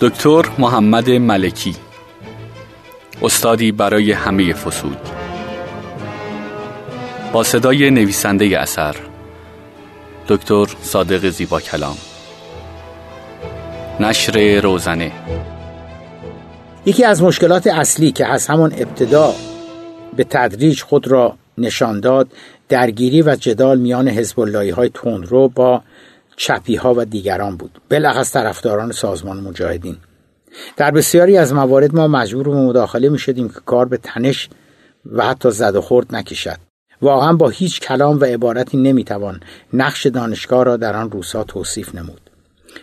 دکتر محمد ملکی. استادی برای همه فصول با صدای نویسنده اثر دکتر صادق زیبا کلام. نشر روزنه. یکی از مشکلات اصلی که از همان ابتدا به تدریج خود را نشان داد درگیری و جدال میان حزب های تندرو با چپی ها و دیگران بود. بلخص طرفداران سازمان مجاهدین. در بسیاری از موارد ما مجبور به مداخله می شدیم که کار به تنش و حتی زد و خورد نکشد. واقعا با هیچ کلام و عبارتی نمی‌توان نقش دانشگاه را در آن روزها توصیف نمود.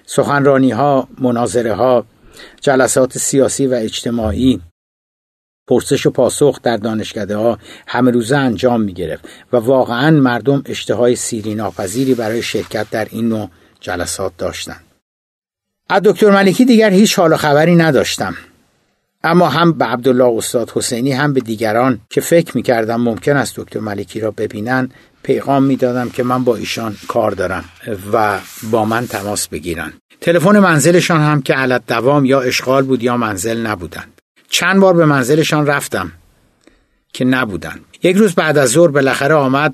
سخنرانی ها مناظره ها جلسات سیاسی و اجتماعی پرسش و پاسخ در دانشکده ها همه روزه انجام می گرفت و واقعا مردم اشتهای سیری ناپذیری برای شرکت در این نوع جلسات داشتند. از دکتر ملکی دیگر هیچ حال و خبری نداشتم. اما هم به عبدالله استاد حسینی هم به دیگران که فکر می کردم ممکن است دکتر ملکی را ببینن پیغام می‌دادم که من با ایشان کار دارم و با من تماس بگیرن تلفن منزلشان هم که علت دوام یا اشغال بود یا منزل نبودند چند بار به منزلشان رفتم که نبودن. یک روز بعد از ظهر بالاخره آمد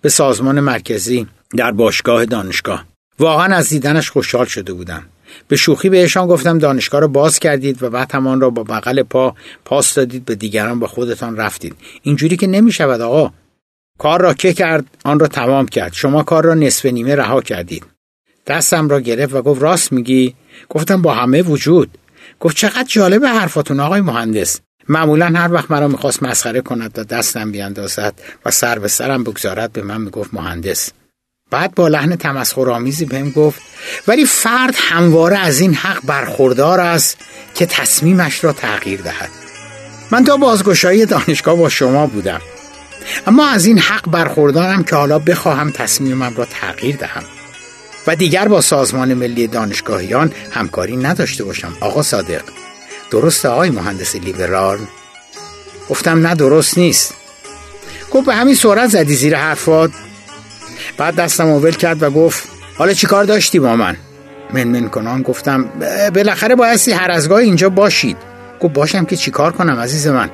به سازمان مرکزی در باشگاه دانشگاه. واقعا از دیدنش خوشحال شده بودم. به شوخی بهشان گفتم دانشگاه را باز کردید و بعد همان را با بغل پا پاس دادید به دیگران به خودتان رفتید. اینجوری که نمی شود آقا. کار را که کرد؟ آن را تمام کرد. شما کار را نصف نیمه رها کردید. دستم را گرفت و گفت راست میگی؟ گفتم با همه وجود. گفت چقدر جالب حرفاتون آقای مهندس. معمولا هر وقت مرا می‌خواست مسخره کند و دستم بیاندازد و سر به سرم بگذارد به من می‌گفت مهندس. بعد با لحن تمسخرآمیزی بهم گفت ولی فرد همواره از این حق برخوردار است که تصمیمش را تغییر دهد. من تا بازگشایی دانشگاه با شما بودم. اما از این حق برخوردارم که حالا بخواهم تصمیمم را تغییر دهم. و دیگر با سازمان ملی دانشگاهیان همکاری نداشته باشم آقا صادق. درست آقای مهندس لیبرال؟ گفتم نه درست نیست. گفت به همین سرعت زدی زیر حرفات. بعد دستم ول کرد و گفت حالا چیکار داشتی با من؟ من من کنان گفتم بالاخره بایستی هر ازگاه اینجا باشید. گفت باشم که چیکار کنم عزیز من؟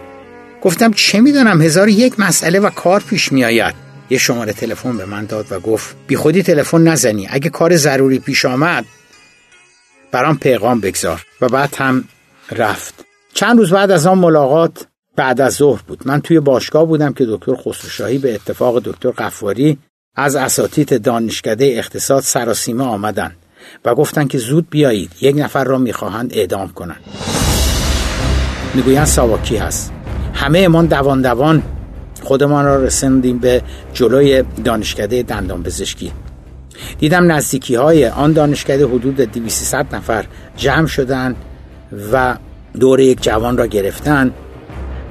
گفتم چه می‌دونم هزار یک مسئله و کار پیش میآید. یه شماره تلفن به من داد و گفت بی خودی تلفن نزنی. اگه کار ضروری پیش آمد برام پیغام بگذار. و بعد هم رفت. چند روز بعد از آن ملاقات بعد از ظهر بود. من توی باشگاه بودم که دکتر خسروشاهی به اتفاق دکتر قفاری از اساتید دانشکده اقتصاد سراسیمه آمدن و گفتن که زود بیایید یک نفر را می‌خواهند اعدام کنند. می‌گویند ساواکی هست. همه امان دوان دوان خودمان را رسندیم به جلوی دانشکده دندان پزشکی. دیدم نزدیکی های آن دانشکده حدود 200 نفر جمع شدند و دور یک جوان را گرفتن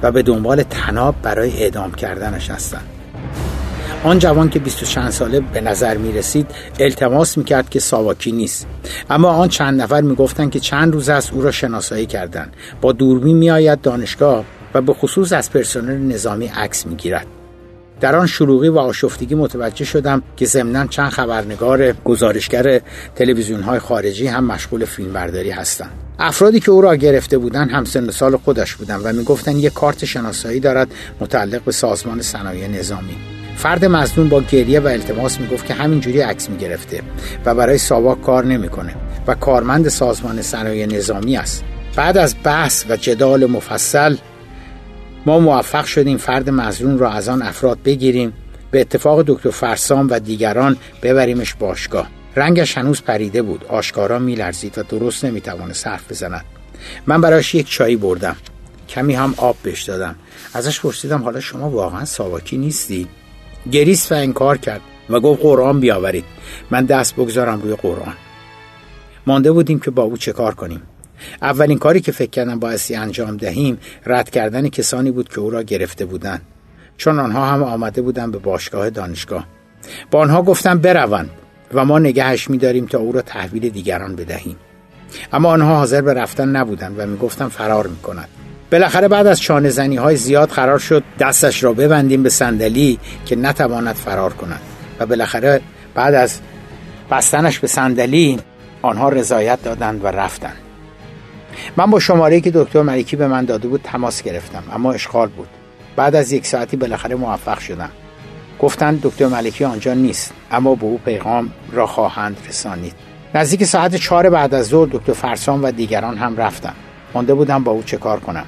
و به دنبال تناب برای اعدام کردنش هستند. آن جوان که 20 چند ساله به نظر می رسید التماس می کرد که ساواکی نیست. اما آن چند نفر می گفتن که چند روز است او را شناسایی کردند. با دوربین می آید دانشگاه. و به خصوص از پرسنل نظامی عکس می‌گیرد. در آن شلوغی و آشفتگی متوجه شدم که ضمنا چند خبرنگار گزارشگر تلویزیون های خارجی هم مشغول فیلمبرداری هستند. افرادی که او را گرفته بودند هم سن سال خودش بودند و می‌گفتند یک کارت شناسایی دارد متعلق به سازمان صنایع نظامی. فرد مزنون با گریه و التماس می‌گفت که همینجوری عکس می‌گرفته و برای ساواک کار نمی‌کنه و کارمند سازمان صنایع نظامی است. بعد از بحث و جدال مفصل ما موفق شدیم فرد مزرون را از آن افراد بگیریم به اتفاق دکتر فرسام و دیگران ببریمش باشگاه. رنگش هنوز پریده بود آشکارا میلرزید و درست نمی‌توانه صرف بزند. من براش یک چایی بردم کمی هم آب بهش دادم. ازش پرسیدم حالا شما واقعا ساواکی نیستی؟ گریست و انکار کرد و گفت قرآن بیاورید. من دست بگذارم روی قرآن. مانده بودیم که با او چه کار کنیم. اولین کاری که فکر کردم بایستی انجام دهیم رد کردن کسانی بود که او را گرفته بودند. چون آنها هم آمده بودند به باشگاه دانشگاه. با آنها گفتم بروند و ما نگهش میداریم تا او را تحویل دیگران بدهیم. اما آنها حاضر به رفتن نبودند و می‌گفتم فرار می‌کند. بالاخره بعد از چانه زنی های زیاد قرار شد دستش را ببندیم به صندلی که نتواند فرار کند. و بالاخره بعد از بستنش به صندلی آنها رضایت دادند و رفتند. من با شماره که دکتر ملکی به من داده بود تماس گرفتم اما اشغال بود. بعد از یک ساعتی بالاخره موفق شدم. گفتند دکتر ملکی آنجا نیست اما به او پیغام را خواهند رسانید. نزدیک ساعت چهار بعد از ظهر دکتر فرسان و دیگران هم رفتم مانده بودم با او چه کار کنم.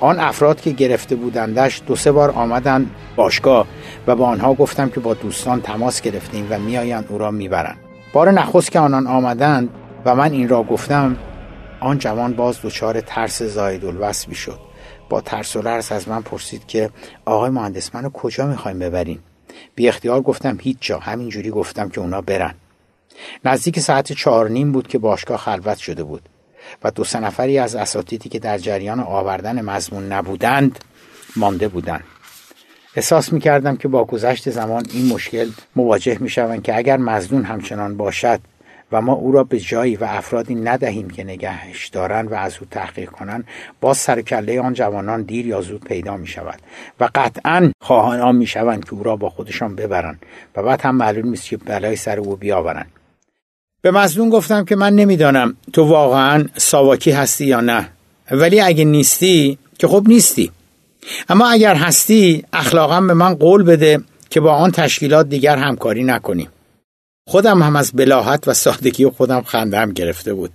آن افراد که گرفته بودندش دو سه بار آمدند باشگاه و با آنها گفتم که با دوستان تماس گرفتیم و میآیند او را می‌برند. بار نخست که آنان آمدند و من این را گفتم آن جوان باز دچار ترس زاید الوصفی شد. با ترس و لرز از من پرسید که آقای مهندس منو کجا می‌خوایم ببرین بی اختیار گفتم هیچ جا. همینجوری گفتم که اونا برن. نزدیک ساعت چهار نیم بود که باشگاه خلوت شده بود و دو سه نفری از اساتیدی که در جریان آوردن مضمون نبودند مانده بودند. احساس می کردم که با گذشت زمان این مشکل مواجه می شوند که اگر مزنون همچنان باشد و ما او را به جایی و افرادی ندهیم که نگهش دارند و از او تحقیق کنند باز سرکله آن جوانان دیر یا زود پیدا می شود و قطعا خواهان آن می شوند که او را با خودشان ببرند و بعد هم معلوم نیست که بلای سر او بیاورند. به مزنون گفتم که من نمی‌دانم تو واقعا ساواکی هستی یا نه ولی اگه نیستی که خب نیستی. اما اگر هستی اخلاقا به من قول بده که با آن تشکیلات دیگر همکاری نکنیم خودم هم از بلاحت و سادگی خودم خندم گرفته بود.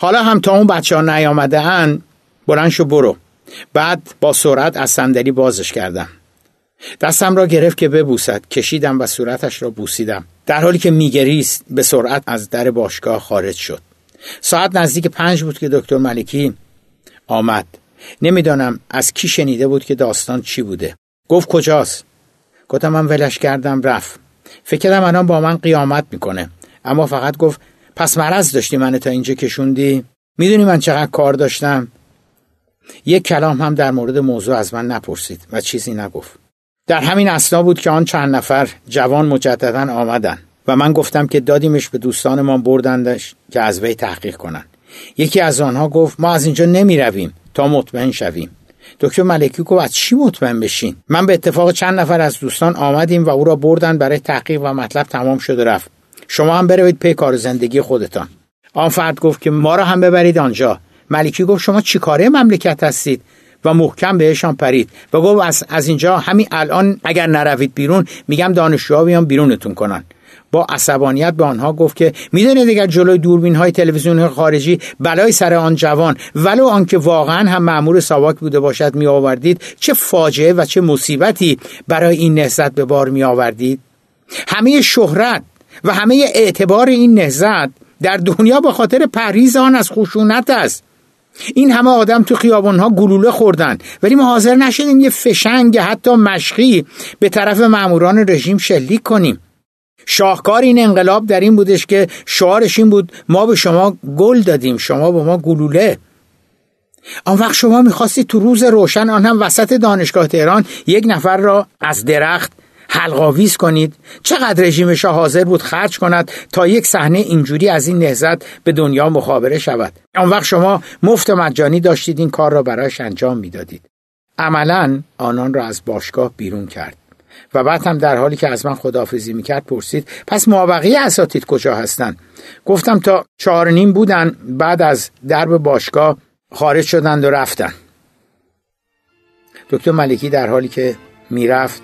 حالا هم تا اون بچه ها نیامده ان بلند شو برو. بعد با سرعت از صندلی بازش کردم. دستم را گرفت که ببوسد. کشیدم و صورتش را بوسیدم. در حالی که میگریست به سرعت از در باشگاه خارج شد. ساعت نزدیک پنج بود که دکتر ملکی آمد. نمی‌دانم از کی شنیده بود که داستان چی بوده. گفت کجاست؟ گفتم من ولش کردم رفت. فکر کردم الان با من قیامت می‌کنه. اما فقط گفت پس مرض داشتی من تا اینجا کشوندی؟ می‌دونی من چقدر کار داشتم؟ یک کلام هم در مورد موضوع از من نپرسید و چیزی نگفت. در همین اسنا بود که آن چند نفر جوان مجددا آمدن و من گفتم که دادیمش به دوستانمان بردندش که از وی تحقیق کنند. یکی از آنها گفت ما از اینجا نمی رویم تا مطمئن شویم. دکتر ملکی گفت از چی مطمئن بشین؟ من به اتفاق چند نفر از دوستان آمدیم و او را بردن برای تحقیق و مطلب تمام شده رفت. شما هم بروید پی کار زندگی خودتان. آن فرد گفت که ما را هم ببرید آنجا. ملکی گفت شما چیکاره مملکت هستید؟ و محکم بهشان پرید و گفت از, از اینجا همین الان اگر نروید بیرون میگم دانشجوها بیان بیرونتون کنن. با عصبانیت به آنها گفت که می‌دونید اگر جلوی دوربین های تلویزیون خارجی بلای سر آن جوان ولو آنکه واقعا هم مأمور ساواک بوده باشد می آوردید چه فاجعه و چه مصیبتی برای این نهزت به بار می آوردید همه شهرت و همه اعتبار این نهزت در دنیا به خاطر پریز آن از خشونت است. این همه آدم تو خیابان ها گلوله خوردن. ولی ما حاضر نشدیم یه فشنگ حتی مشقی به طرف ماموران رژیم شلیک کنیم. شاهکار این انقلاب در این بودش که شعارش این بود ما به شما گل دادیم شما به ما گلوله. آن وقت شما می‌خواستید تو روز روشن آن هم وسط دانشگاه تهران یک نفر را از درخت حلقاویز کنید. چقدر رژیم شاه حاضر بود خرج کند تا یک صحنه اینجوری از این نهزت به دنیا مخابره شود. آن وقت شما مفت مجانی داشتید این کار را برایش انجام می‌دادید. عملا آنان را از باشگاه بیرون کرد. و بعد هم در حالی که از من خداحافظی می‌کرد پرسید پس موابقی اساتید کجا هستند گفتم تا چهار نیم بودن بعد از درب باشگاه خارج شدند و رفتن. دکتر ملکی در حالی که می‌رفت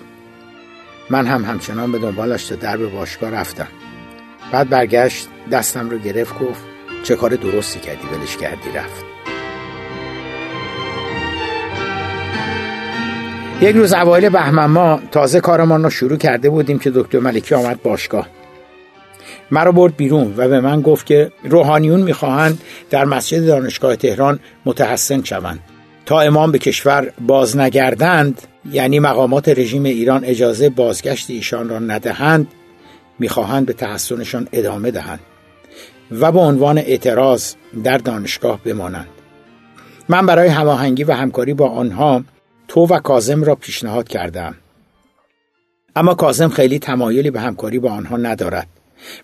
من هم همچنان به دنبالش تا درب باشگاه رفتم. بعد برگشت دستم رو گرفت گفت چه کار درستی کردی ولش کردی رفت. یک روز اوایل بهمن ما تازه کارمان رو شروع کرده بودیم که دکتر ملکی آمد باشگاه. مرا برد بیرون و به من گفت که روحانیون می‌خواهند در مسجد دانشگاه تهران متحسن شوند. تا امام به کشور باز نگردند یعنی مقامات رژیم ایران اجازه بازگشت ایشان را ندهند می‌خواهند به تحسنشان ادامه دهند و به عنوان اعتراض در دانشگاه بمانند. من برای هماهنگی و همکاری با آنها تو و کازم را پیشنهاد کردم. اما کازم خیلی تمایلی به همکاری با آنها ندارد.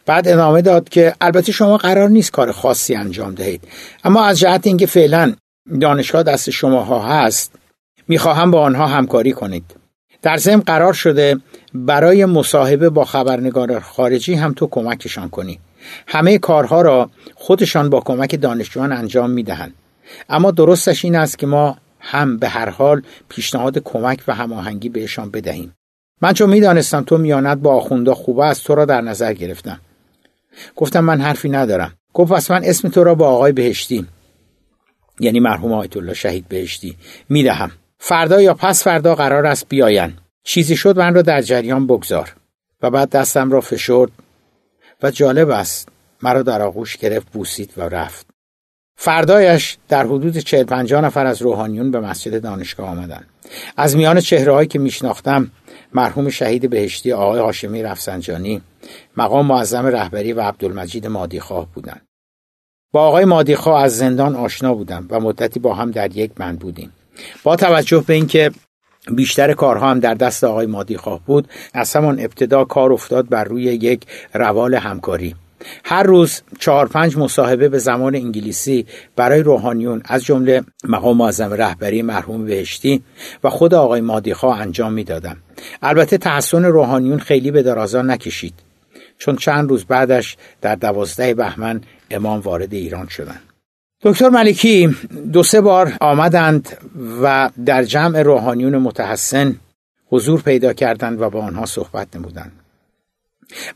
بعد ادامه داد که البته شما قرار نیست کار خاصی انجام دهید. اما از جهت اینکه فعلا دانشگاه دست شماها هست می‌خواهم با آنها همکاری کنید. در ضمن قرار شده برای مصاحبه با خبرنگار خارجی هم تو کمکشان کنی. همه کارها را خودشان با کمک دانشجویان انجام می‌دهند. اما درستش این است که ما هم به هر حال پیشنهاد کمک و هماهنگی بهشان بدهیم. من چون می‌دانستم تو میانت با آخوندا خوبه است تو را در نظر گرفتم. گفتم من حرفی ندارم. گفت پس من اسم تو را با آقای بهشتی یعنی مرحوم آیت الله شهید بهشتی می‌دهم. فردا یا پس فردا قرار است بیاین. چیزی شد من را در جریان بگذار. و بعد دستم را فشرد. و جالب است مرا در آغوش گرفت بوسید و رفت. فردایش در حدود چهل پنجاه نفر از روحانیون به مسجد دانشگاه آمدند. از میان چهرههایی که میشناختم مرحوم شهید بهشتی آقای هاشمی رفسنجانی مقام معظم رهبری و عبدالمجید مادیخواه بودند. با آقای مادیخواه از زندان آشنا بودم و مدتی با هم در یک بند بودیم. با توجه به اینکه بیشتر کارها هم در دست آقای مادیخواه بود از همان ابتدا کار افتاد بر روی یک روال همکاری. هر روز چهار پنج مصاحبه به زمان انگلیسی برای روحانیون از جمله مقام معظم رهبری مرحوم بهشتی و خود آقای مادیخا انجام می‌دادم. البته تحسن روحانیون خیلی به درازا نکشید چون چند روز بعدش در دوازده بهمن امام وارد ایران شدند. دکتر ملکی دو سه بار آمدند و در جمع روحانیون متحسن حضور پیدا کردند و با آنها صحبت نمودند.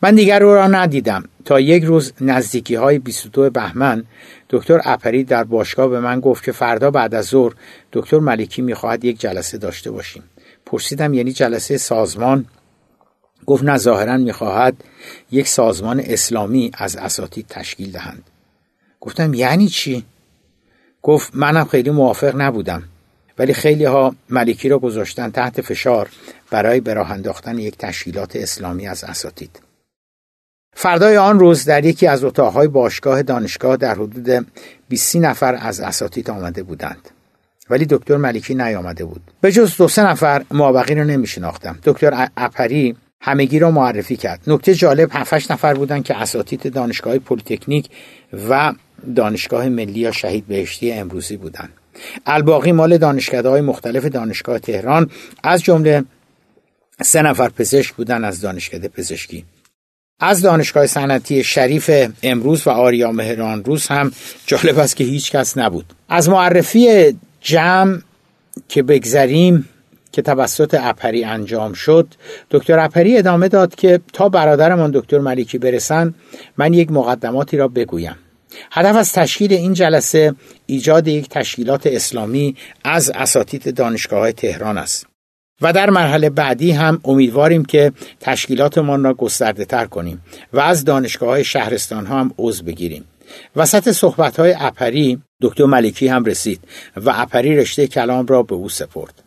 من دیگر او را ندیدم. تا یک روز نزدیکی های 22 بهمن دکتر اپری در باشگاه به من گفت که فردا بعد از ظهر دکتر ملکی می‌خواهد یک جلسه داشته باشیم. پرسیدم یعنی جلسه سازمان؟ گفت نه ظاهرا می‌خواهد یک سازمان اسلامی از اساتید تشکیل دهند. گفتم یعنی چی؟ گفت منم خیلی موافق نبودم ولی خیلی ها ملکی را گذاشتن تحت فشار برای به راه انداختن یک تشکیلات اسلامی از اساتید. فردای آن روز در یکی از اتاقهای باشگاه دانشگاه در حدود 20 نفر از اساتید آمده بودند. ولی دکتر ملکی نیامده بود. به جز دو سه نفر مابقی را نمیشناختم. دکتر اپری همگی را معرفی کرد. نکته جالب 7 نفر بودند که اساتید دانشگاه پلیتکنیک و دانشگاه ملی یا شهید بهشتی امروزی بودند. الباقی مال دانشکده های مختلف دانشگاه تهران از جمله سه نفر پزشک بودن از دانشکده پزشکی. از دانشگاه صنعتی شریف امروز و آریا مهران روز هم جالب است که هیچ کس نبود. از معرفی جمع که بگذریم که توسط اپری انجام شد دکتر اپری ادامه داد که تا برادرمان دکتر ملیکی برسن من یک مقدماتی را بگویم. هدف از تشکیل این جلسه ایجاد یک تشکیلات اسلامی از اساتید دانشگاه تهران است. و در مرحله بعدی هم امیدواریم که تشکیلاتمان را گسترده تر کنیم و از دانشگاه های شهرستان ها هم عضو بگیریم. وسط صحبت های اپری دکتر ملکی هم رسید و اپری رشته کلام را به او سپرد.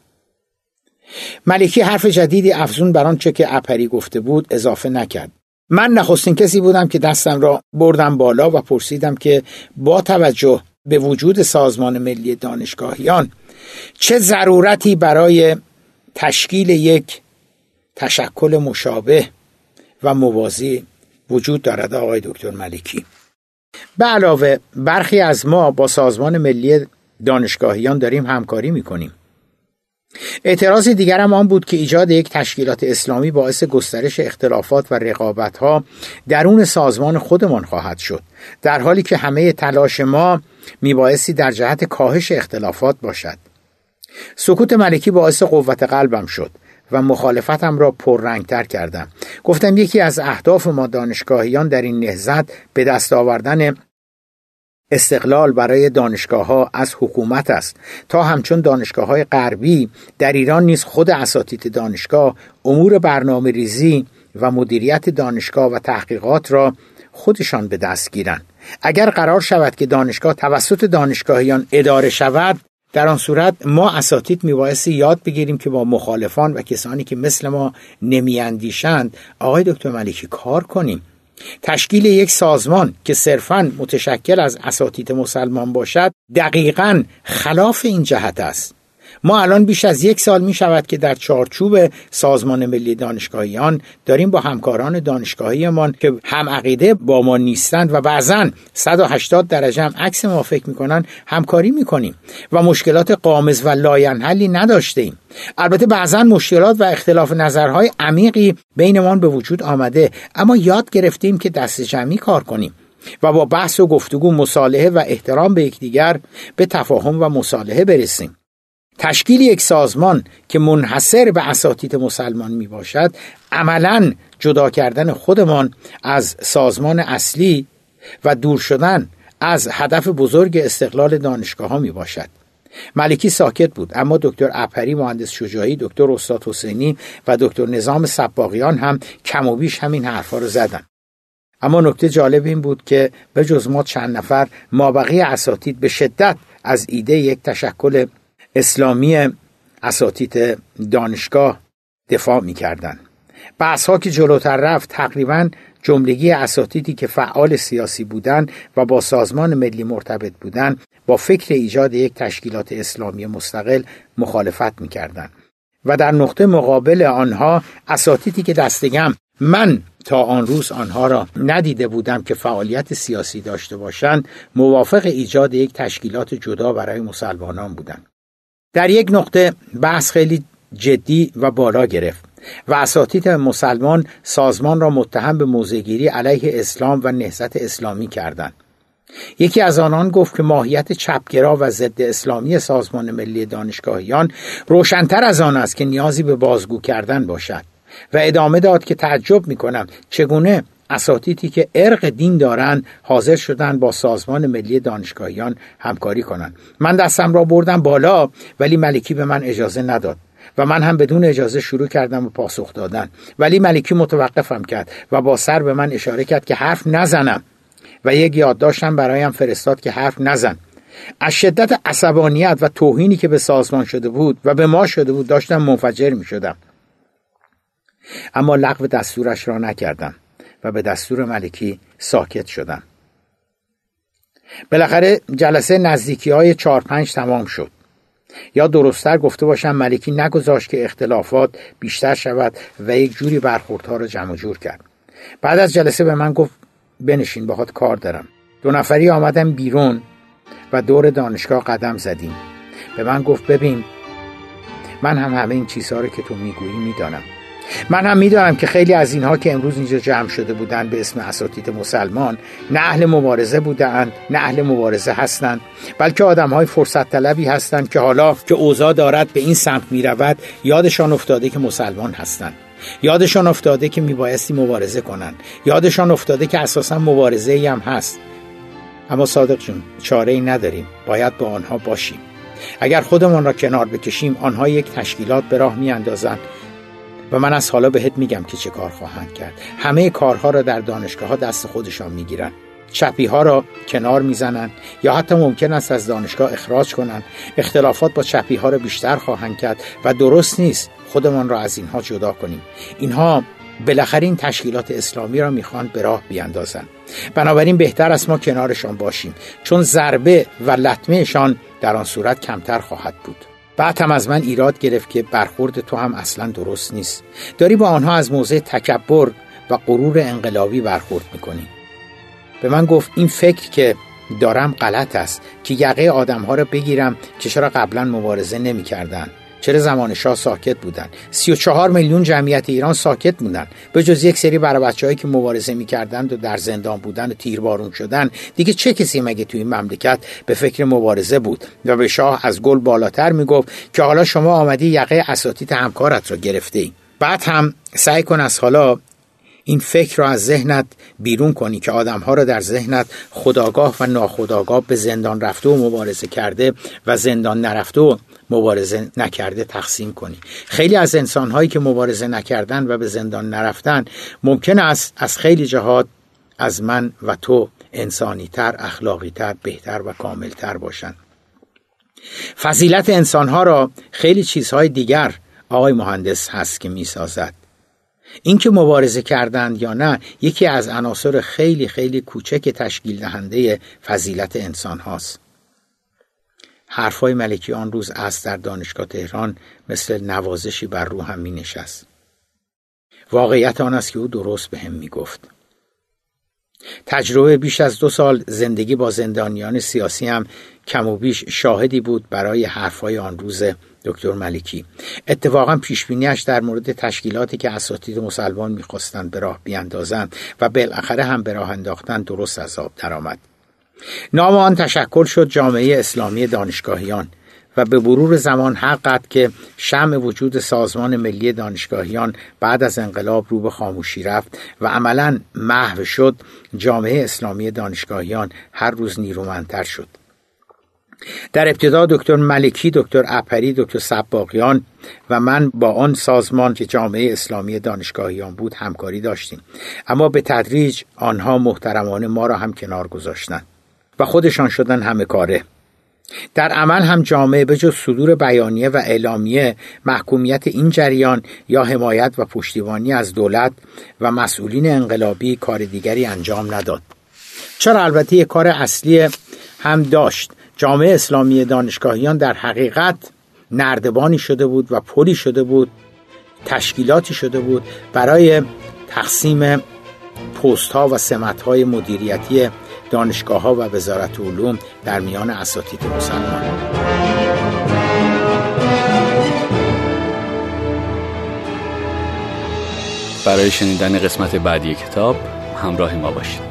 ملکی حرف جدیدی افزون بر آنچه که اپری گفته بود اضافه نکرد. من نخستین کسی بودم که دستم را بردم بالا و پرسیدم که با توجه به وجود سازمان ملی دانشگاهیان چه ضرورتی برای تشکیل یک تشکل مشابه و موازی وجود دارد آقای دکتر ملکی. به علاوه برخی از ما با سازمان ملی دانشگاهیان داریم همکاری می‌کنیم. اعتراض دیگرم آن بود که ایجاد یک تشکیلات اسلامی باعث گسترش اختلافات و رقابتها درون سازمان خودمان خواهد شد در حالی که همه تلاش ما میبایستی در جهت کاهش اختلافات باشد. سکوت ملکی باعث قوت قلبم شد و مخالفتم را پررنگتر کردم. گفتم یکی از اهداف ما دانشگاهیان در این نهزت به دست آوردن استقلال برای دانشگاه ها از حکومت است. تا همچون دانشگاه های غربی در ایران نیز خود اساتید دانشگاه امور برنامه ریزی و مدیریت دانشگاه و تحقیقات را خودشان به دست گیرند. اگر قرار شود که دانشگاه توسط دانشگاهیان اداره شود در آن صورت ما اساتید میبایستی یاد بگیریم که با مخالفان و کسانی که مثل ما نمیاندیشند آقای دکتر ملکی کار کنیم. تشکیل یک سازمان که صرفا متشکل از اساتید مسلمان باشد دقیقا خلاف این جهت است. ما الان بیش از یک سال می شود که در چارچوب سازمان ملی دانشگاهیان داریم با همکاران دانشگاهیمان که هم عقیده با ما نیستند و بعضا 180 درجه هم عکس ما فکر می‌کنن همکاری می‌کنیم و مشکلات غامض و لاینحلی نداشته ایم البته بعضا مشکلات و اختلاف نظرهای عمیقی بینمان به وجود آمده اما یاد گرفتیم که دست جمعی کار کنیم و با بحث و گفتگو مصالحه و احترام به یکدیگر به تفاهم و مصالحه برسیم. تشکیل یک سازمان که منحصر به اساتید مسلمان می باشد عملا جدا کردن خودمان از سازمان اصلی و دور شدن از هدف بزرگ استقلال دانشگاه ها می باشد ملکی ساکت بود اما دکتر اپری مهندس شجاعی دکتر استاد حسینی و دکتر نظام سباقیان هم کم و بیش همین حرفا رو زدن. اما نکته جالب این بود که به جز ما چند نفر مابقی اساتید به شدت از ایده یک تشکل اسلامی اساتید دانشگاه دفاع می کردن. بحث ها که جلوتر رفت تقریبا جملگی اساتیدی که فعال سیاسی بودند و با سازمان ملی مرتبط بودند با فکر ایجاد یک تشکیلات اسلامی مستقل مخالفت می‌کردند و در نقطه مقابل آنها اساتیدی که دستگم من تا آن روز آنها را ندیده بودم که فعالیت سیاسی داشته باشند موافق ایجاد یک تشکیلات جدا برای مسلمانان بودند در یک نقطه بحث خیلی جدی و بالا گرفت و اساتید مسلمان سازمان را متهم به موزگیری علیه اسلام و نهضت اسلامی کردند. یکی از آنان گفت که ماهیت چپگرا و ضد اسلامی سازمان ملی دانشگاهیان روشنتر از آن است که نیازی به بازگو کردن باشد و ادامه داد که تعجب می کنم چگونه اساتیدی که ارق دین دارند حاضر شدند با سازمان ملی دانشگاهیان همکاری کنند من دستم را بردم بالا ولی ملکی به من اجازه نداد. و من هم بدون اجازه شروع کردم به پاسخ دادن. ولی ملکی متوقفم کرد و با سر به من اشاره کرد که حرف نزنم. و یک یادداشتم برایم فرستاد که حرف نزن. از شدت عصبانیت و توهینی که به سازمان شده بود و به ما شده بود داشتم منفجر می شدم اما لغو دستورش را نکردم. و به دستور ملکی ساکت شدم. بالاخره جلسه نزدیکی های چار پنج تمام شد. یا درستتر گفته باشم ملکی نگذاشت که اختلافات بیشتر شود و یک جوری برخوردها را جمع جور کرد. بعد از جلسه به من گفت بنشین باهات کار دارم. دو نفری آمدم بیرون و دور دانشگاه قدم زدیم. به من گفت ببین من هم همه این چیزها رو که تو می‌گویی می‌دانم. من هم می‌دانم که خیلی از اینها که امروز اینجا جمع شده بودند به اسم اساتید مسلمان نه اهل مبارزه بودند نه اهل مبارزه هستند بلکه آدم های فرصت طلبی هستند که حالا که اوضاع دارد به این سمت می رود یادشان افتاده که مسلمان هستند. یادشان افتاده که میبایستی مبارزه کنند. یادشان افتاده که اساسا مبارزه ای هم هست. اما صادق جون چاره ای نداریم. باید با آنها باشیم. اگر خودمان را کنار بکشیم آنها یک تشکیلات به راه میاندازند. و من از حالا بهت میگم که چه کار خواهند کرد. همه کارها را در دانشگاه ها دست خودشان می‌گیرند. چپی ها را کنار می‌زنند یا حتی ممکن است از دانشگاه اخراج کنند. اختلافات با چپی ها را بیشتر خواهند کرد و درست نیست خودمان را از اینها جدا کنیم. اینها بالاخره این تشکیلات اسلامی را می‌خواند به راه بیاندازند. بنابراین بهتر است ما کنارشان باشیم چون ضربه و لطمهشان در آن صورت کمتر خواهد بود. بعد هم از من ایراد گرفت که برخورد تو هم اصلا درست نیست. داری با آنها از موضع تکبر و غرور انقلابی برخورد می‌کنی. به من گفت این فکر که دارم غلط است که یقه آدم ها را بگیرم که چرا قبلا مبارزه نمی‌کردند چرا زمان شاه ساکت بودن؟ 34 میلیون جمعیت ایران ساکت بودن به جز یک سری برای بچههایی که مبارزه می‌کردند و در زندان بودن و تیربارون شدن دیگه چه کسی مگه توی این مملکت به فکر مبارزه بود؟ و به شاه از گل بالاتر می‌گفت که حالا شما آمدی یقه اساتید همکارت را گرفته ای. بعد هم سعی کن از حالا این فکر را از ذهنت بیرون کنی که آدمها را در ذهنت خداگاه و ناخداگاه به زندان رفته و مبارزه کرده و زندان نرفته و مبارزه نکرده تقسیم کنی. خیلی از انسانهایی که مبارزه نکردن و به زندان نرفتن ممکن است از خیلی جهات از من و تو انسانی تر اخلاقی تر بهتر و کامل تر باشند فضیلت انسانها را خیلی چیزهای دیگر آقای مهندس هست که می سازد اینکه مبارزه کردند یا نه یکی از عناصر خیلی خیلی کوچک تشکیل دهنده فضیلت انسان هاست حرفای ملکی آن روز از در دانشگاه تهران مثل نوازشی بر روحم می نشست. واقعیت آن است که او درست به هم می گفت. تجربه بیش از دو سال زندگی با زندانیان سیاسی هم کم و بیش شاهدی بود برای حرفهای آن روز دکتر ملکی اتفاقا پیشبینیش در مورد تشکیلاتی که اساتید مسلمان می‌خواستند به راه بیاندازند و بالاخره هم به راه انداختن درست از آب درآمد. نام آن تشکل شد جامعه اسلامی دانشگاهیان. و به مرور زمان حقت که شم وجود سازمان ملی دانشگاهیان بعد از انقلاب رو به خاموشی رفت و عملا محو شد جامعه اسلامی دانشگاهیان هر روز نیرومندتر شد. در ابتدا دکتر ملکی، دکتر اپری، دکتر سباقیان و من با آن سازمان که جامعه اسلامی دانشگاهیان بود همکاری داشتیم. اما به تدریج آنها محترمانه ما را هم کنار گذاشتند و خودشان شدن همه کاره. در عمل هم جامعه به جز صدور بیانیه و اعلامیه محکومیت این جریان یا حمایت و پشتیبانی از دولت و مسئولین انقلابی کار دیگری انجام نداد. چرا البته یک کار اصلی هم داشت. جامعه اسلامی دانشگاهیان در حقیقت نردبانی شده بود و پلی شده بود تشکیلاتی شده بود برای تقسیم پست ها و سمت های مدیریتی دانشگاه ها و وزارت علوم در میان اساتید مسلمان. برای شنیدن قسمت بعدی کتاب همراه ما باشید.